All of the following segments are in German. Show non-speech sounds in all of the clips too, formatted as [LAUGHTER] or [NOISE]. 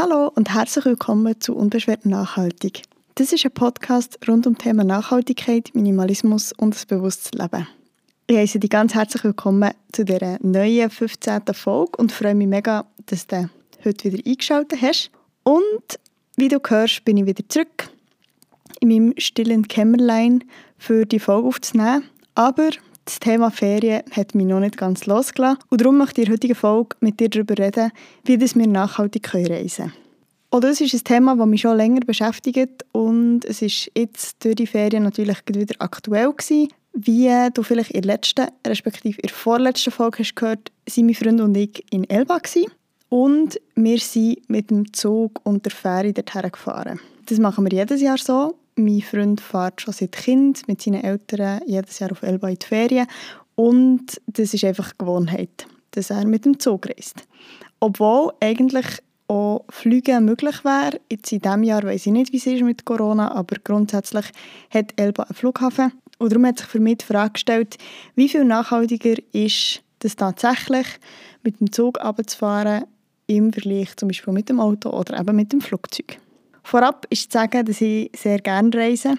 Hallo und herzlich willkommen zu Unbeschwert Nachhaltig. Das ist ein Podcast rund um Thema Nachhaltigkeit, Minimalismus und das bewusstes Leben. Ich heiße dich ganz herzlich willkommen zu dieser neuen 15. Folge und freue mich mega, dass du heute wieder eingeschaltet hast. Und wie du hörst, bin ich wieder zurück in meinem stillen Kämmerlein für die Folge aufzunehmen. Aber das Thema Ferien hat mich noch nicht ganz losgelassen und darum möchte ich in der heutigen Folge mit dir darüber reden, wie wir nachhaltig reisen können. Auch das ist ein Thema, das mich schon länger beschäftigt und es ist jetzt durch die Ferien natürlich wieder aktuell gewesen. Wie du vielleicht in der letzten, respektive in der vorletzten Folge hast gehört, sind meine Freunde und ich in Elba gewesen. und wir sind mit dem Zug und der Fähre dorthin gefahren. Das machen wir jedes Jahr so mein Freund fährt schon seit Kind mit seinen Eltern jedes Jahr auf Elba in die Ferien. Und das ist einfach Gewohnheit, dass er mit dem Zug reist. Obwohl eigentlich auch Flüge möglich wäre. Jetzt in diesem Jahr weiß ich nicht, wie es ist mit Corona, aber grundsätzlich hat Elba einen Flughafen. Und darum hat sich für mich die Frage gestellt, wie viel nachhaltiger ist das tatsächlich, mit dem Zug abzufahren im Vergleich zum Beispiel mit dem Auto oder eben mit dem Flugzeug. Vorab ist zu sagen, dass ich sehr gerne reise.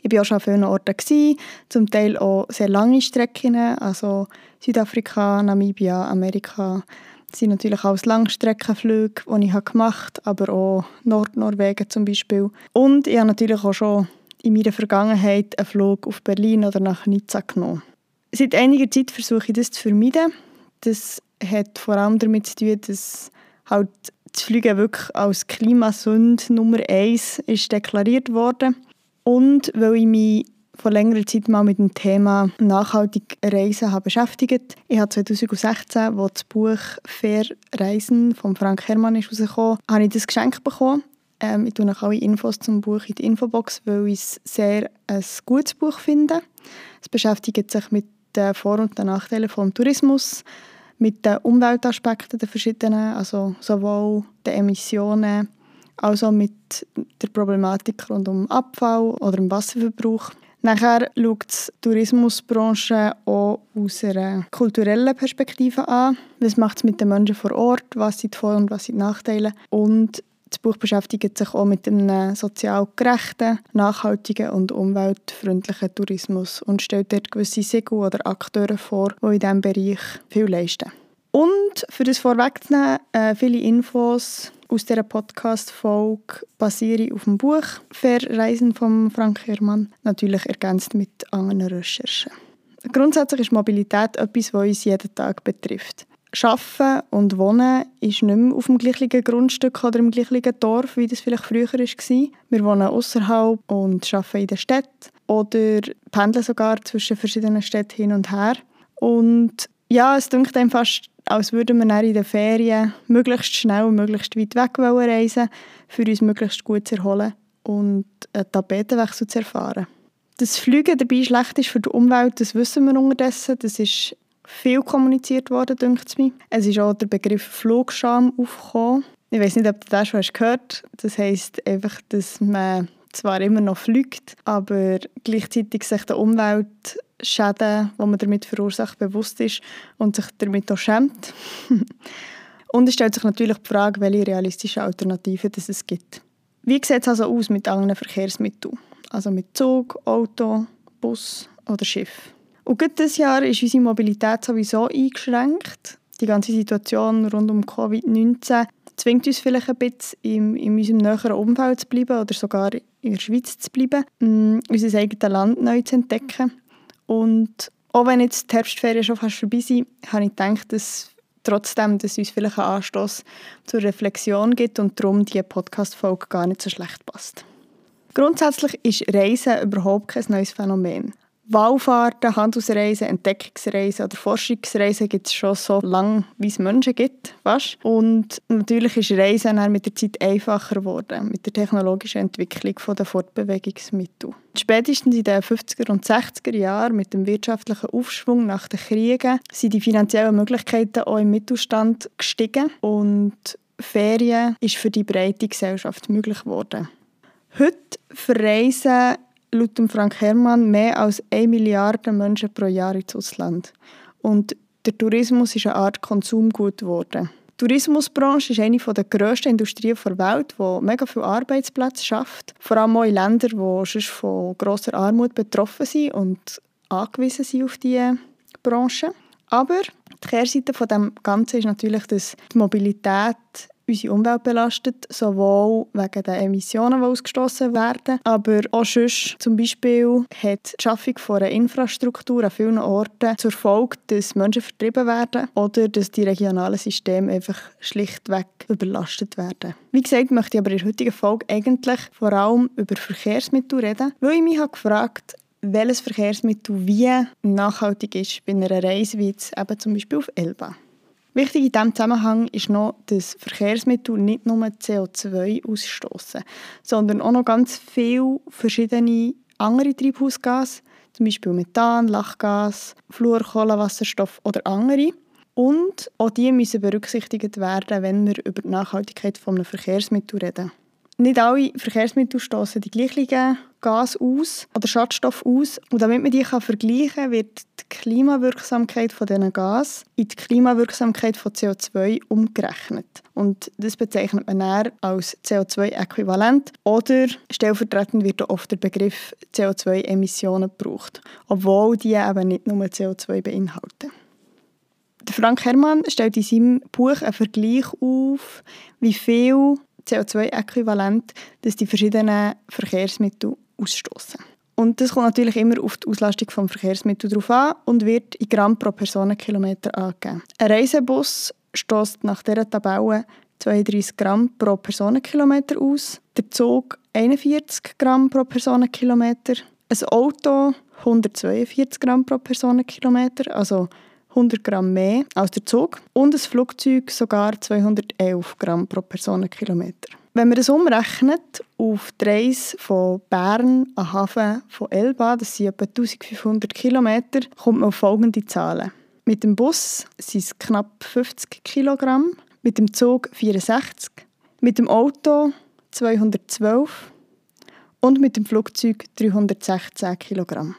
Ich war auch schon an vielen Orten, zum Teil auch sehr lange Strecken, also Südafrika, Namibia, Amerika. Das sind natürlich auch Langstreckenflüge, die ich gemacht habe, aber auch Nordnorwegen zum Beispiel. Und ich habe natürlich auch schon in meiner Vergangenheit einen Flug auf Berlin oder nach Nizza genommen. Seit einiger Zeit versuche ich das zu vermeiden. Das hat vor allem damit zu tun, dass halt das Fliegen wirklich als Klimasünde Nummer eins ist deklariert worden. Und weil ich mich vor längerer Zeit mal mit dem Thema nachhaltig Reisen habe beschäftigt. Ich habe 2016, als das Buch «Fair Reisen» von Frank Herrmann ist rausgekommen, habe ich das Geschenk bekommen. Ähm, ich tue noch alle Infos zum Buch in die Infobox, weil ich es sehr ein gutes Buch finde. Es beschäftigt sich mit den Vor- und den Nachteilen vom Tourismus, mit den Umweltaspekten der verschiedenen, also sowohl den Emissionen als auch mit der Problematik rund um Abfall oder dem Wasserverbrauch. Nachher schaut die Tourismusbranche auch aus einer kulturellen Perspektive an. Was macht es mit den Menschen vor Ort? Was sind die Vor- und was sind die Nachteile? Und das Buch beschäftigt sich auch mit einem sozial gerechten, nachhaltigen und umweltfreundlichen Tourismus und stellt dort gewisse Segel oder Akteure vor, die in diesem Bereich viel leisten. Und für das vorwegzunehmen, äh, viele Infos aus dieser Podcast-Folge basiere auf dem Buch «Fair Reisen» von Frank Herrmann, natürlich ergänzt mit anderen Recherchen. Grundsätzlich ist Mobilität etwas, was uns jeden Tag betrifft. Arbeiten und Wohnen ist nicht mehr auf dem gleichen Grundstück oder im gleichen Dorf, wie das vielleicht früher war. Wir wohnen außerhalb und arbeiten in der Stadt oder pendeln sogar zwischen verschiedenen Städten hin und her. Und ja, es dünkt einem fast, als würden wir in den Ferien möglichst schnell und möglichst weit weg reisen für uns möglichst gut zu erholen und einen Tapetenwechsel zu erfahren. Dass Fliegen dabei schlecht ist für die Umwelt, das wissen wir unterdessen. Das ist viel kommuniziert worden, denkt es mir. Es ist auch der Begriff Flugscham aufgekommen. Ich weiß nicht, ob du das schon hast gehört Das heisst einfach, dass man zwar immer noch fliegt, aber gleichzeitig sich der Umweltschäden, die man damit verursacht, bewusst ist und sich damit auch schämt. [LAUGHS] und es stellt sich natürlich die Frage, welche realistischen Alternativen es gibt. Wie sieht es also aus mit anderen Verkehrsmitteln? Also mit Zug, Auto, Bus oder Schiff? Und gerade dieses Jahr ist unsere Mobilität sowieso eingeschränkt. Die ganze Situation rund um Covid-19 zwingt uns vielleicht ein bisschen, in, in unserem näheren Umfeld zu bleiben oder sogar in der Schweiz zu bleiben, um unser eigenes Land neu zu entdecken. Und auch wenn jetzt die Herbstferien schon fast vorbei sind, habe ich gedacht, dass trotzdem dass uns vielleicht ein Anstoß zur Reflexion gibt und darum die Podcast-Folge gar nicht so schlecht passt. Grundsätzlich ist Reisen überhaupt kein neues Phänomen. Wallfahrten, Handelsreisen, Entdeckungsreisen oder Forschungsreisen gibt es schon so lange, wie es Menschen gibt. Fast. Und natürlich ist Reisen dann mit der Zeit einfacher geworden, mit der technologischen Entwicklung der Fortbewegungsmittel. Spätestens in den 50er und 60er Jahren mit dem wirtschaftlichen Aufschwung nach den Kriegen sind die finanziellen Möglichkeiten auch im Mittelstand gestiegen und Ferien ist für die breite Gesellschaft möglich geworden. Heute verreisen laut Frank Herrmann mehr als 1 Milliarde Menschen pro Jahr ins Ausland. Und der Tourismus ist eine Art Konsumgut geworden. Die Tourismusbranche ist eine der grössten Industrien der Welt, die mega viele Arbeitsplätze schafft. Vor allem auch in Ländern, die sonst von grosser Armut betroffen sind und angewiesen sind auf diese Branche. Aber die Kehrseite von dem Ganzen ist natürlich, dass die Mobilität unsere Umwelt belastet, sowohl wegen den Emissionen, die ausgestoßen werden, aber auch sonst. Zum Beispiel hat die Schaffung von einer Infrastruktur an vielen Orten zur Folge, dass Menschen vertrieben werden oder dass die regionalen Systeme einfach schlichtweg überlastet werden. Wie gesagt, möchte ich aber in der heutigen Folge eigentlich vor allem über Verkehrsmittel reden, weil ich mich gefragt habe, welches Verkehrsmittel wie nachhaltig ist bei einer Reise wie jetzt eben zum Beispiel auf Elba. Wichtig in diesem Zusammenhang ist noch, dass Verkehrsmittel nicht nur CO2 ausstoßen, sondern auch noch ganz viele verschiedene andere Treibhausgase, zum Beispiel Methan, Lachgas, Fluor, Kohlenwasserstoff oder andere. Und auch die müssen berücksichtigt werden, wenn wir über die Nachhaltigkeit eines Verkehrsmittels reden. Nicht alle Verkehrsmittel stoßen die gleichen Gas aus oder Schadstoff aus. Und damit man die vergleichen kann, wird die Klimawirksamkeit von diesen Gas in die Klimawirksamkeit von CO2 umgerechnet. Und das bezeichnet man dann als CO2-Äquivalent oder stellvertretend wird oft der Begriff CO2-Emissionen gebraucht, obwohl die eben nicht nur CO2 beinhalten. Frank Herrmann stellt in seinem Buch einen Vergleich auf, wie viel CO2-Äquivalent dass die verschiedenen Verkehrsmittel ausstoßen. Und das kommt natürlich immer auf die Auslastung des Verkehrsmittels drauf an und wird in Gramm pro Personenkilometer angegeben. Ein Reisebus stößt nach dieser Tabelle 32 Gramm pro Personenkilometer aus, der Zug 41 Gramm pro Personenkilometer, ein Auto 142 Gramm pro Personenkilometer, also 100 Gramm mehr als der Zug und ein Flugzeug sogar 211 Gramm pro Personenkilometer. Wenn man das umrechnet auf die Reise von Bern an Hafen von Elba, das sind etwa 1500 Kilometer, kommt man auf folgende Zahlen. Mit dem Bus sind es knapp 50 Kilogramm, mit dem Zug 64, mit dem Auto 212 und mit dem Flugzeug 316 Kilogramm.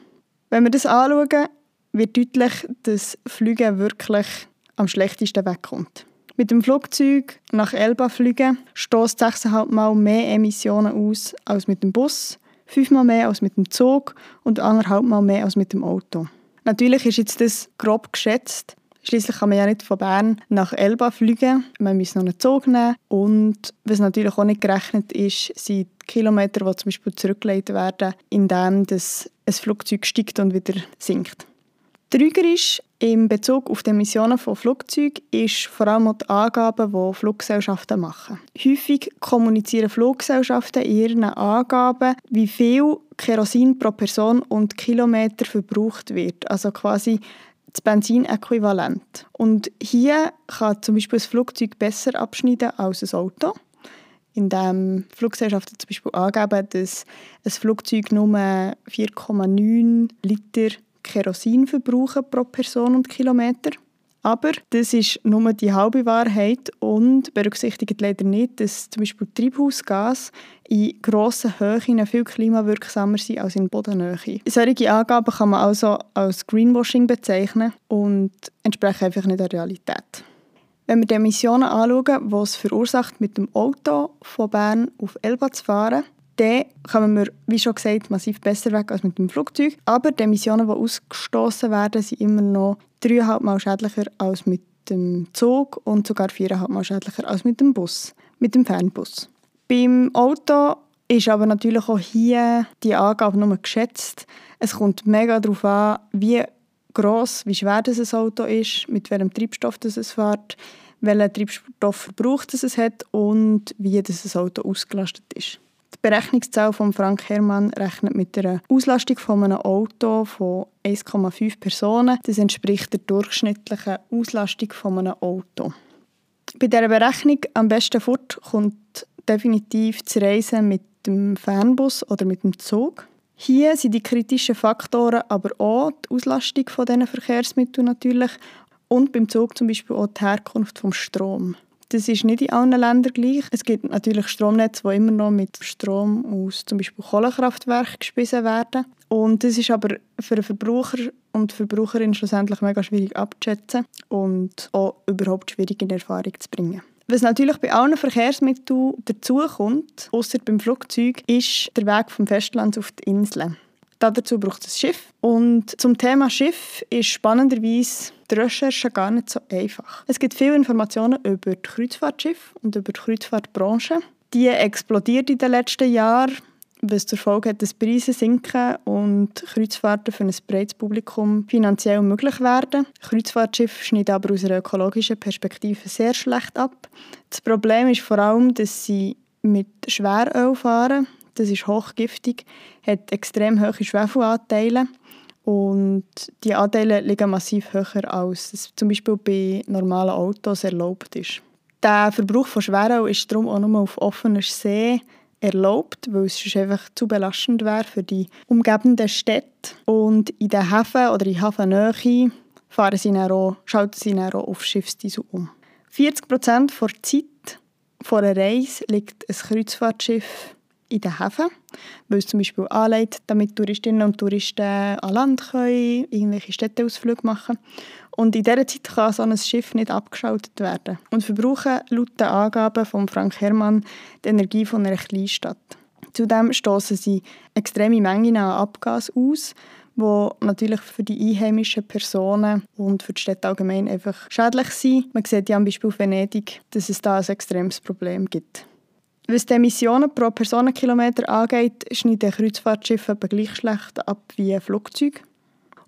Wenn wir das anschauen, wird deutlich, dass Fliegen wirklich am schlechtesten wegkommt. Mit dem Flugzeug nach Elba fliegen stößt 6,5 Mal mehr Emissionen aus als mit dem Bus, fünfmal mehr als mit dem Zug und anderthalb Mal mehr als mit dem Auto. Natürlich ist jetzt das grob geschätzt. Schließlich kann man ja nicht von Bern nach Elba fliegen. Man muss noch einen Zug nehmen. Und was natürlich auch nicht gerechnet ist, sind die Kilometer, die zum Beispiel zurückgelegt werden, indem das ein Flugzeug steigt und wieder sinkt. Trügerisch im Bezug auf die Emissionen von Flugzeugen ist vor allem die Angaben, die Fluggesellschaften machen. Häufig kommunizieren Fluggesellschaften in ihren Angaben, wie viel Kerosin pro Person und Kilometer verbraucht wird. Also quasi das Benzinäquivalent. Und hier kann zum Beispiel ein Flugzeug besser abschneiden als ein Auto indem Fluggesellschaften zum Beispiel angeben, dass ein Flugzeug nur 4,9 Liter Kerosin verbrauchen pro Person und Kilometer. Aber das ist nur die halbe Wahrheit und berücksichtigt leider nicht, dass zum Beispiel Treibhausgas in grossen Höhen viel klimawirksamer sind als in Bodennähe. Solche Angaben kann man also als Greenwashing bezeichnen und entsprechen einfach nicht der Realität. Wenn wir die Emissionen anschauen, die es verursacht, mit dem Auto von Bern auf Elba zu fahren, dann kommen wir, wie schon gesagt, massiv besser weg als mit dem Flugzeug. Aber die Emissionen, die ausgestoßen werden, sind immer noch dreieinhalb Mal schädlicher als mit dem Zug und sogar viereinhalb Mal schädlicher als mit dem Bus, mit dem Fernbus. Beim Auto ist aber natürlich auch hier die Angabe nur geschätzt. Es kommt mega darauf an, wie gross, wie schwer das Auto ist, mit welchem Treibstoff das es fährt, welchen Treibstoffverbrauch das es hat und wie das Auto ausgelastet ist. Die Berechnungszahl von Frank Herrmann rechnet mit einer Auslastung von einem Auto von 1,5 Personen. Das entspricht der durchschnittlichen Auslastung von einem Auto. Bei dieser Berechnung am besten fort kommt definitiv das Reisen mit dem Fernbus oder mit dem Zug. Hier sind die kritischen Faktoren aber auch die Auslastung von diesen Verkehrsmitteln natürlich und beim Zug zum Beispiel auch die Herkunft vom Strom. Das ist nicht in allen Ländern gleich. Es gibt natürlich Stromnetze, die immer noch mit Strom aus zum Beispiel Kohlekraftwerken gespeisen werden. Und das ist aber für den Verbraucher und die Verbraucherin schlussendlich mega schwierig abzuschätzen und auch überhaupt schwierig in Erfahrung zu bringen. Was natürlich bei allen Verkehrsmitteln dazukommt, außer beim Flugzeug, ist der Weg vom Festland auf die Inseln. Dazu braucht es ein Schiff. Und zum Thema Schiff ist spannenderweise die Recherche gar nicht so einfach. Es gibt viele Informationen über die Kreuzfahrtschiffe und über die Kreuzfahrtbranche. Die explodiert in den letzten Jahren was zur Folge hat, dass Preise sinken und Kreuzfahrten für ein breites Publikum finanziell möglich werden. Kreuzfahrtschiffe schneiden aber aus einer ökologischen Perspektive sehr schlecht ab. Das Problem ist vor allem, dass sie mit Schweröl fahren. Das ist hochgiftig, hat extrem hohe Schwefelanteile und die Anteile liegen massiv höher als es zum Beispiel bei normalen Autos erlaubt ist. Der Verbrauch von Schweröl ist darum auch nur auf offener See erlaubt, weil es sonst einfach zu belastend wäre für die umgebenden Städte. Und in den Häfen oder in Hafennähe fahren sie dann auch, schalten sie dann auch auf Schiffsdiesel um. 40 Prozent der Zeit vor einer Reise liegt ein Kreuzfahrtschiff in den Häfen, weil es zum Beispiel anlegt, damit Touristinnen und Touristen an Land können, irgendwelche Städteausflüge machen und in dieser Zeit kann so ein Schiff nicht abgeschaltet werden und verbrauchen laut den Angaben von Frank Herrmann die Energie von einer Kleinstadt. Zudem stoßen sie extreme Mengen an Abgas aus, wo natürlich für die einheimischen Personen und für die Städte allgemein einfach schädlich sind. Man sieht ja am Beispiel Venedig, dass es da ein extremes Problem gibt. Was die Emissionen pro Personenkilometer angeht, schneiden Kreuzfahrtschiffe etwa gleich schlecht ab wie Flugzeuge.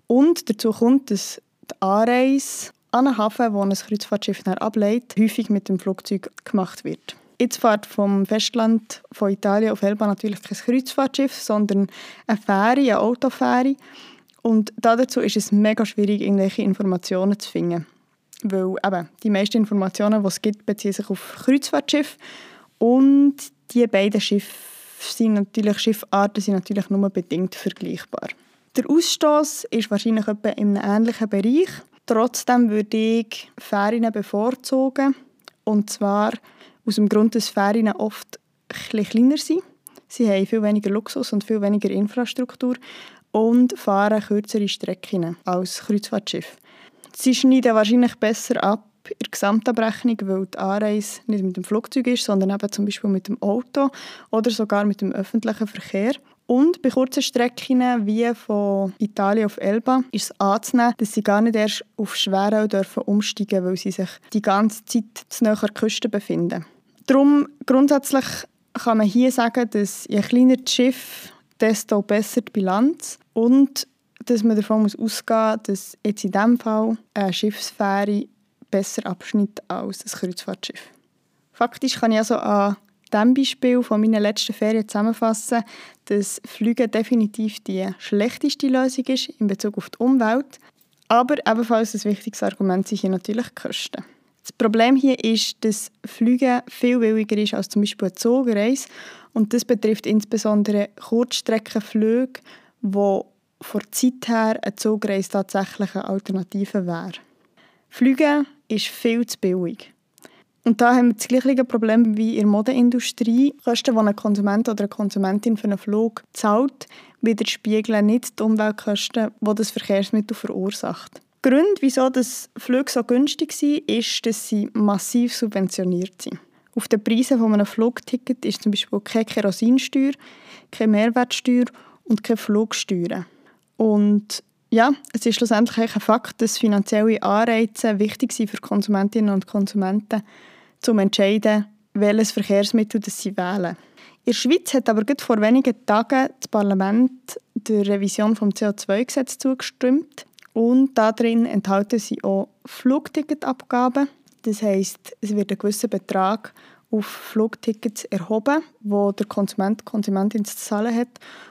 Und dazu kommt, dass die Anreise an einen Hafen, wo ein Kreuzfahrtschiff ableitet, häufig mit dem Flugzeug gemacht wird. Jetzt fährt vom Festland von Italien auf Elba natürlich kein Kreuzfahrtschiff, sondern eine Fähre, eine Autofähre. Und dazu ist es mega schwierig, irgendwelche Informationen zu finden. Weil eben, die meisten Informationen, die es gibt, beziehen sich auf Kreuzfahrtschiffe. Und die beiden Schiffe sind natürlich, Schiffarten sind natürlich nur bedingt vergleichbar. Der Ausstoß ist wahrscheinlich etwa in einem ähnlichen Bereich. Trotzdem würde ich Ferien bevorzugen. Und zwar aus dem Grund, dass Ferien oft etwas kleiner sind. Sie haben viel weniger Luxus und viel weniger Infrastruktur und fahren kürzere Strecken als Kreuzfahrtschiff. Sie schneiden wahrscheinlich besser ab in der Gesamtabrechnung, weil die Anreise nicht mit dem Flugzeug ist, sondern eben zum Beispiel mit dem Auto oder sogar mit dem öffentlichen Verkehr. Und bei kurzen Strecken wie von Italien auf Elba ist es anzunehmen, dass sie gar nicht erst auf Schwerau dürfen umsteigen weil sie sich die ganze Zeit zu nahe an der Küste befinden. Darum grundsätzlich kann man hier sagen, dass je kleiner das Schiff, desto besser die Bilanz und dass man davon ausgehen muss, dass jetzt in diesem Fall eine Schiffsfähre besser abschnitt als ein Kreuzfahrtschiff. Faktisch kann ich also an diesem Beispiel von meinen letzten Ferien zusammenfassen, dass Fliegen definitiv die schlechteste Lösung ist in Bezug auf die Umwelt. Aber ebenfalls ein wichtiges Argument sind hier natürlich die Kosten. Das Problem hier ist, dass Fliegen viel billiger ist als zum Beispiel eine Zugreise. Und das betrifft insbesondere Kurzstreckenflüge, wo von der Zeit her eine Zugreise tatsächlich eine Alternative wäre. Fliegen ist viel zu billig. Und da haben wir das gleiche Problem wie in der Modeindustrie. Kosten, die ein Konsument oder eine Konsumentin für einen Flug zahlt, widerspiegeln nicht die Umweltkosten, die das Verkehrsmittel verursacht. Der Grund, wieso das Flug so günstig sind, ist, dass sie massiv subventioniert sind. Auf den Preisen von einem Flugticket ist zum Beispiel keine Kerosinsteuer, keine Mehrwertsteuer und keine Flugsteuer. Und ja, es ist schlussendlich ein Fakt, dass finanzielle Anreize wichtig sind für Konsumentinnen und Konsumenten, um zu entscheiden, welches Verkehrsmittel das sie wählen. In der Schweiz hat aber gerade vor wenigen Tagen das Parlament der Revision des CO2-Gesetzes zugestimmt und darin enthalten sie auch Flugticketabgaben. Das heißt, es wird ein gewisser Betrag auf Flugtickets erhoben, wo der Konsument, Konsumentin zu zahlen hat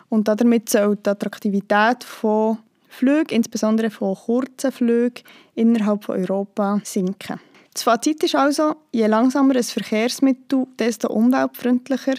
und damit soll die Attraktivität von Flüge, insbesondere von kurzen Flügen innerhalb von Europa, sinken. Das Fazit ist also, je langsamer ein Verkehrsmittel, desto umweltfreundlicher.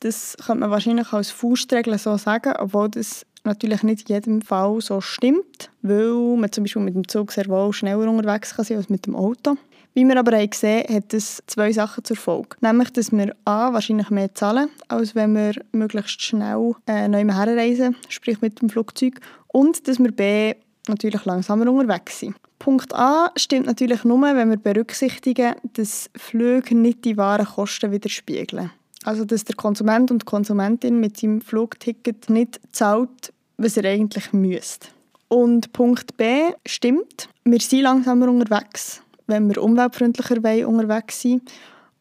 Das kann man wahrscheinlich als Faustregel so sagen, obwohl das natürlich nicht in jedem Fall so stimmt, weil man zum Beispiel mit dem Zug sehr wohl schneller unterwegs kann sein als mit dem Auto. Wie wir aber haben gesehen hat das zwei Sachen zur Folge. Nämlich, dass wir A, wahrscheinlich mehr zahlen, als wenn wir möglichst schnell äh, neu herreisen, sprich mit dem Flugzeug. Und dass wir B, natürlich langsamer unterwegs sind. Punkt A stimmt natürlich nur, wenn wir berücksichtigen, dass Flüge nicht die wahren Kosten widerspiegeln. Also, dass der Konsument und die Konsumentin mit seinem Flugticket nicht zahlt, was er eigentlich müsste. Und Punkt B stimmt, wir sind langsamer unterwegs, wenn wir umweltfreundlicher unterwegs sind.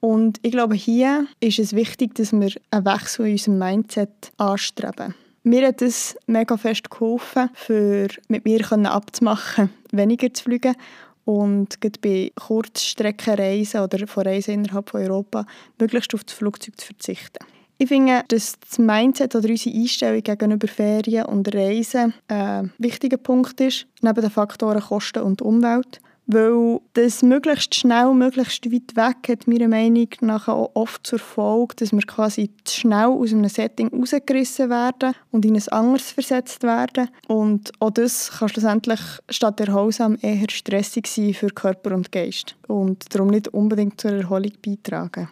Und ich glaube, hier ist es wichtig, dass wir einen Wechsel in unserem Mindset anstreben. Mir hat es mega fest geholfen, für mit mir abzumachen, weniger zu fliegen und gerade bei Kurzstreckenreisen oder von Reisen innerhalb von Europa möglichst auf das Flugzeug zu verzichten. Ich finde, dass das Mindset oder unsere Einstellung gegenüber Ferien und Reisen ein wichtiger Punkt ist, neben den Faktoren Kosten und Umwelt. Weil das möglichst schnell, möglichst weit weg hat meiner Meinung nach auch oft zur Folge, dass wir quasi zu schnell aus einem Setting rausgerissen werden und in ein anderes versetzt werden. Und auch das kann schlussendlich statt erholsam eher stressig sein für Körper und Geist und darum nicht unbedingt zur Erholung beitragen.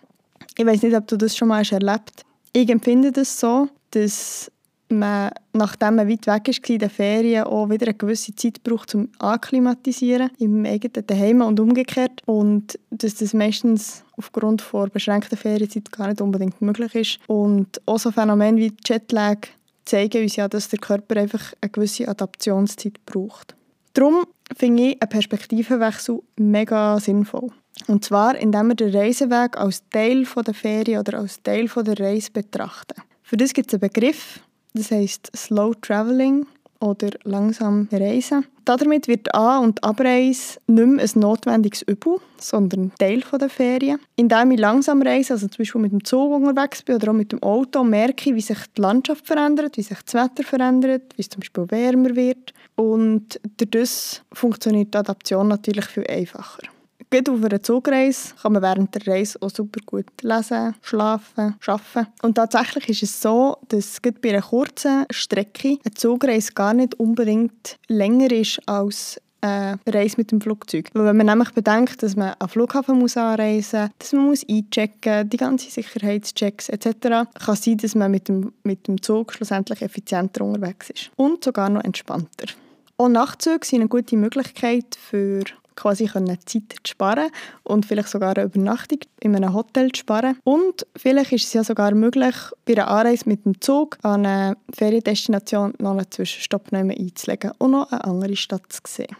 Ich weiß nicht, ob du das schon mal erlebt hast. Ich empfinde das so, dass man, nachdem man weit weg war in den Ferien, auch wieder eine gewisse Zeit braucht, um akklimatisieren im eigenen Heim und umgekehrt. Und dass das meistens aufgrund von beschränkter Ferienzeit gar nicht unbedingt möglich ist. Und auch so Phänomene wie Jetlag zeigen uns ja, dass der Körper einfach eine gewisse Adaptionszeit braucht. Darum finde ich einen Perspektivenwechsel mega sinnvoll. Und zwar, indem wir den Reiseweg als Teil der Ferien oder als Teil der Reise betrachten. Für das gibt es einen Begriff, das heißt Slow Traveling oder langsam Reisen. Damit wird An- und Abreise nicht mehr ein notwendiges Übel, sondern Teil der Ferien. Indem ich langsam reise, also zum Beispiel mit dem Zug unterwegs bin oder auch mit dem Auto, merke ich, wie sich die Landschaft verändert, wie sich das Wetter verändert, wie es zum Beispiel wärmer wird. Und dadurch funktioniert die Adaption natürlich viel einfacher. Gerade auf einer Zugreise kann man während der Reise auch super gut lesen, schlafen, arbeiten. Und tatsächlich ist es so, dass gerade bei einer kurzen Strecke eine Zugreise gar nicht unbedingt länger ist als eine Reise mit dem Flugzeug. Weil wenn man nämlich bedenkt, dass man am Flughafen muss anreisen muss, dass man muss einchecken die ganzen Sicherheitschecks etc., kann sein, dass man mit dem, mit dem Zug schlussendlich effizienter unterwegs ist. Und sogar noch entspannter. Auch Nachtzüge sind eine gute Möglichkeit für quasi Zeit zu sparen und vielleicht sogar eine Übernachtung in einem Hotel zu sparen. Und vielleicht ist es ja sogar möglich, bei einer Anreise mit dem Zug an eine Feriendestination noch einen Zwischenstopp einzulegen und noch eine andere Stadt zu sehen.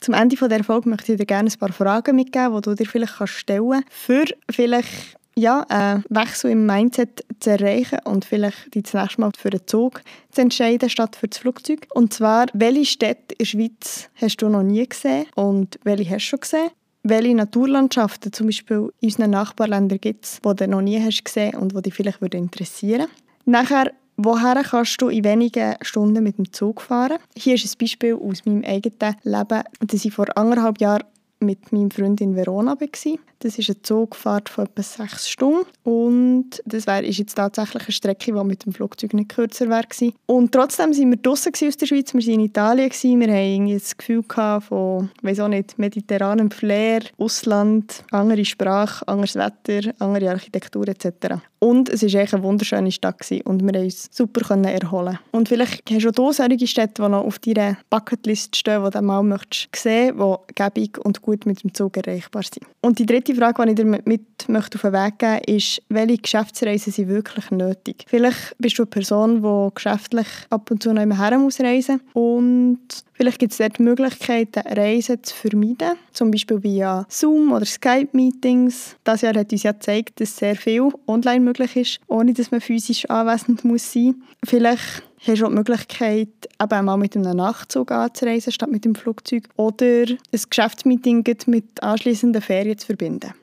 Zum Ende dieser Folge möchte ich dir gerne ein paar Fragen mitgeben, die du dir vielleicht stellen kannst, für vielleicht ja, einen Wechsel im Mindset zu erreichen und vielleicht die nächste Mal für den Zug zu entscheiden statt für das Flugzeug. Und zwar, welche Städte in der Schweiz hast du noch nie gesehen und welche hast du schon gesehen? Welche Naturlandschaften zum Beispiel in unseren Nachbarländern gibt es, die du noch nie hast gesehen und die dich vielleicht interessieren würden? Nachher, woher kannst du in wenigen Stunden mit dem Zug fahren? Hier ist ein Beispiel aus meinem eigenen Leben, das ich vor anderthalb Jahren mit meinem Freund in Verona war. Das ist eine Zugfahrt von etwa sechs Stunden und das wär, ist jetzt tatsächlich eine Strecke, die mit dem Flugzeug nicht kürzer wäre. Und trotzdem sind wir draußen aus der Schweiz, wir waren in Italien, wir hatten das Gefühl von, weiß auch nicht, mediterranem Flair, Ausland, andere Sprache, anderes Wetter, andere Architektur etc. Und es war eine wunderschöne Stadt und wir konnten uns super erholen. Und vielleicht hast du auch solche Städte, die noch auf deiner Bucketlist stehen, die du mal sehen möchtest, die gäbig und gut mit dem Zug erreichbar sind. Und die dritte Frage, die ich dir mit auf den Weg geben möchte, ist, welche Geschäftsreisen sind wirklich nötig? Vielleicht bist du eine Person, die geschäftlich ab und zu noch her muss reisen und vielleicht gibt es dort Möglichkeiten, Reisen zu vermeiden, zum Beispiel via Zoom oder Skype-Meetings. Das Jahr hat uns ja gezeigt, dass sehr viel online möglich ist, ohne dass man physisch anwesend muss sein. Vielleicht hast du auch die Möglichkeit, eben mal mit einem Nachtzug anzureisen, statt mit dem Flugzeug. Oder ein Geschäftsmeeting mit anschließenden Ferien zu verbinden.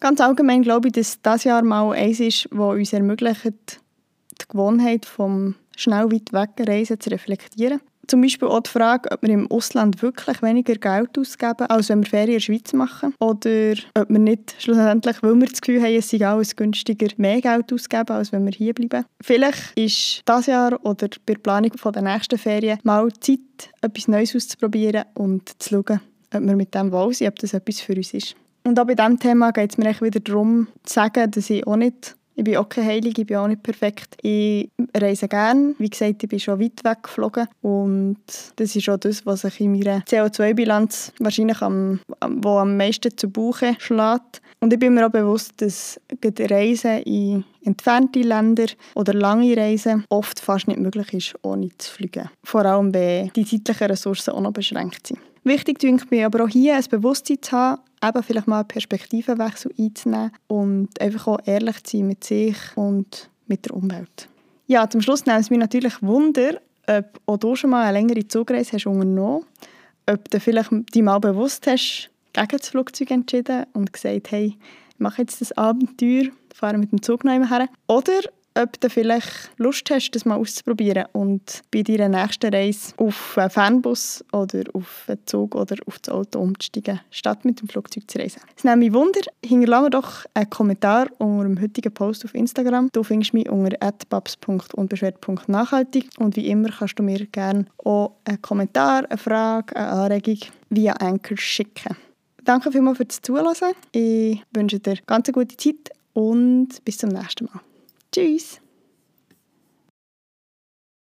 Ganz allgemein glaube ich, dass das Jahr mal eins ist, das uns ermöglicht, die Gewohnheit vom schnell weit weg reisen zu reflektieren. Zum Beispiel auch die Frage, ob wir im Ausland wirklich weniger Geld ausgeben, als wenn wir Ferien in der Schweiz machen. Oder ob wir nicht schlussendlich, weil wir das Gefühl haben, es sei alles günstiger, mehr Geld ausgeben, als wenn wir hier bleiben. Vielleicht ist das Jahr oder bei der Planung der nächsten Ferien mal Zeit, etwas Neues auszuprobieren und zu schauen, ob wir mit dem wohl sind, ob das etwas für uns ist. Und auch bei diesem Thema geht es mir wieder darum, zu sagen, dass ich auch nicht ich bin auch keine Heilige, ich bin auch nicht perfekt. Ich reise gerne. Wie gesagt, ich bin schon weit weg geflogen. Und das ist auch das, was sich in meiner CO2-Bilanz wahrscheinlich am, wo am meisten zu Buche schlägt. Und ich bin mir auch bewusst, dass Reisen in entfernte Länder oder lange Reisen oft fast nicht möglich ist, ohne zu fliegen. Vor allem, wenn die zeitlichen Ressourcen auch noch beschränkt sind. Wichtig denke mir aber auch hier ein Bewusstsein zu haben, eben vielleicht mal einen Perspektivenwechsel einzunehmen und einfach auch ehrlich zu sein mit sich und mit der Umwelt. Ja, zum Schluss nimmt es mich natürlich Wunder, ob auch du schon mal eine längere Zugreise hast unternommen ob du vielleicht dich mal bewusst hast, gegen das Flugzeug entschieden und gesagt, hey, ich mache jetzt das Abenteuer, fahre mit dem Zug noch her. Oder ob du vielleicht Lust hast, das mal auszuprobieren und bei deiner nächsten Reise auf einen Fernbus oder auf einen Zug oder auf das Auto umzusteigen, statt mit dem Flugzeug zu reisen. Es nimmt mich Wunder, hinterlasse doch einen Kommentar unter dem heutigen Post auf Instagram. Du findest mich unter babs.unbeschwert.nachhaltig und wie immer kannst du mir gerne auch einen Kommentar, eine Frage, eine Anregung via Anchor schicken. Danke vielmals fürs Zuhören. Ich wünsche dir ganz eine gute Zeit und bis zum nächsten Mal. Tschüss!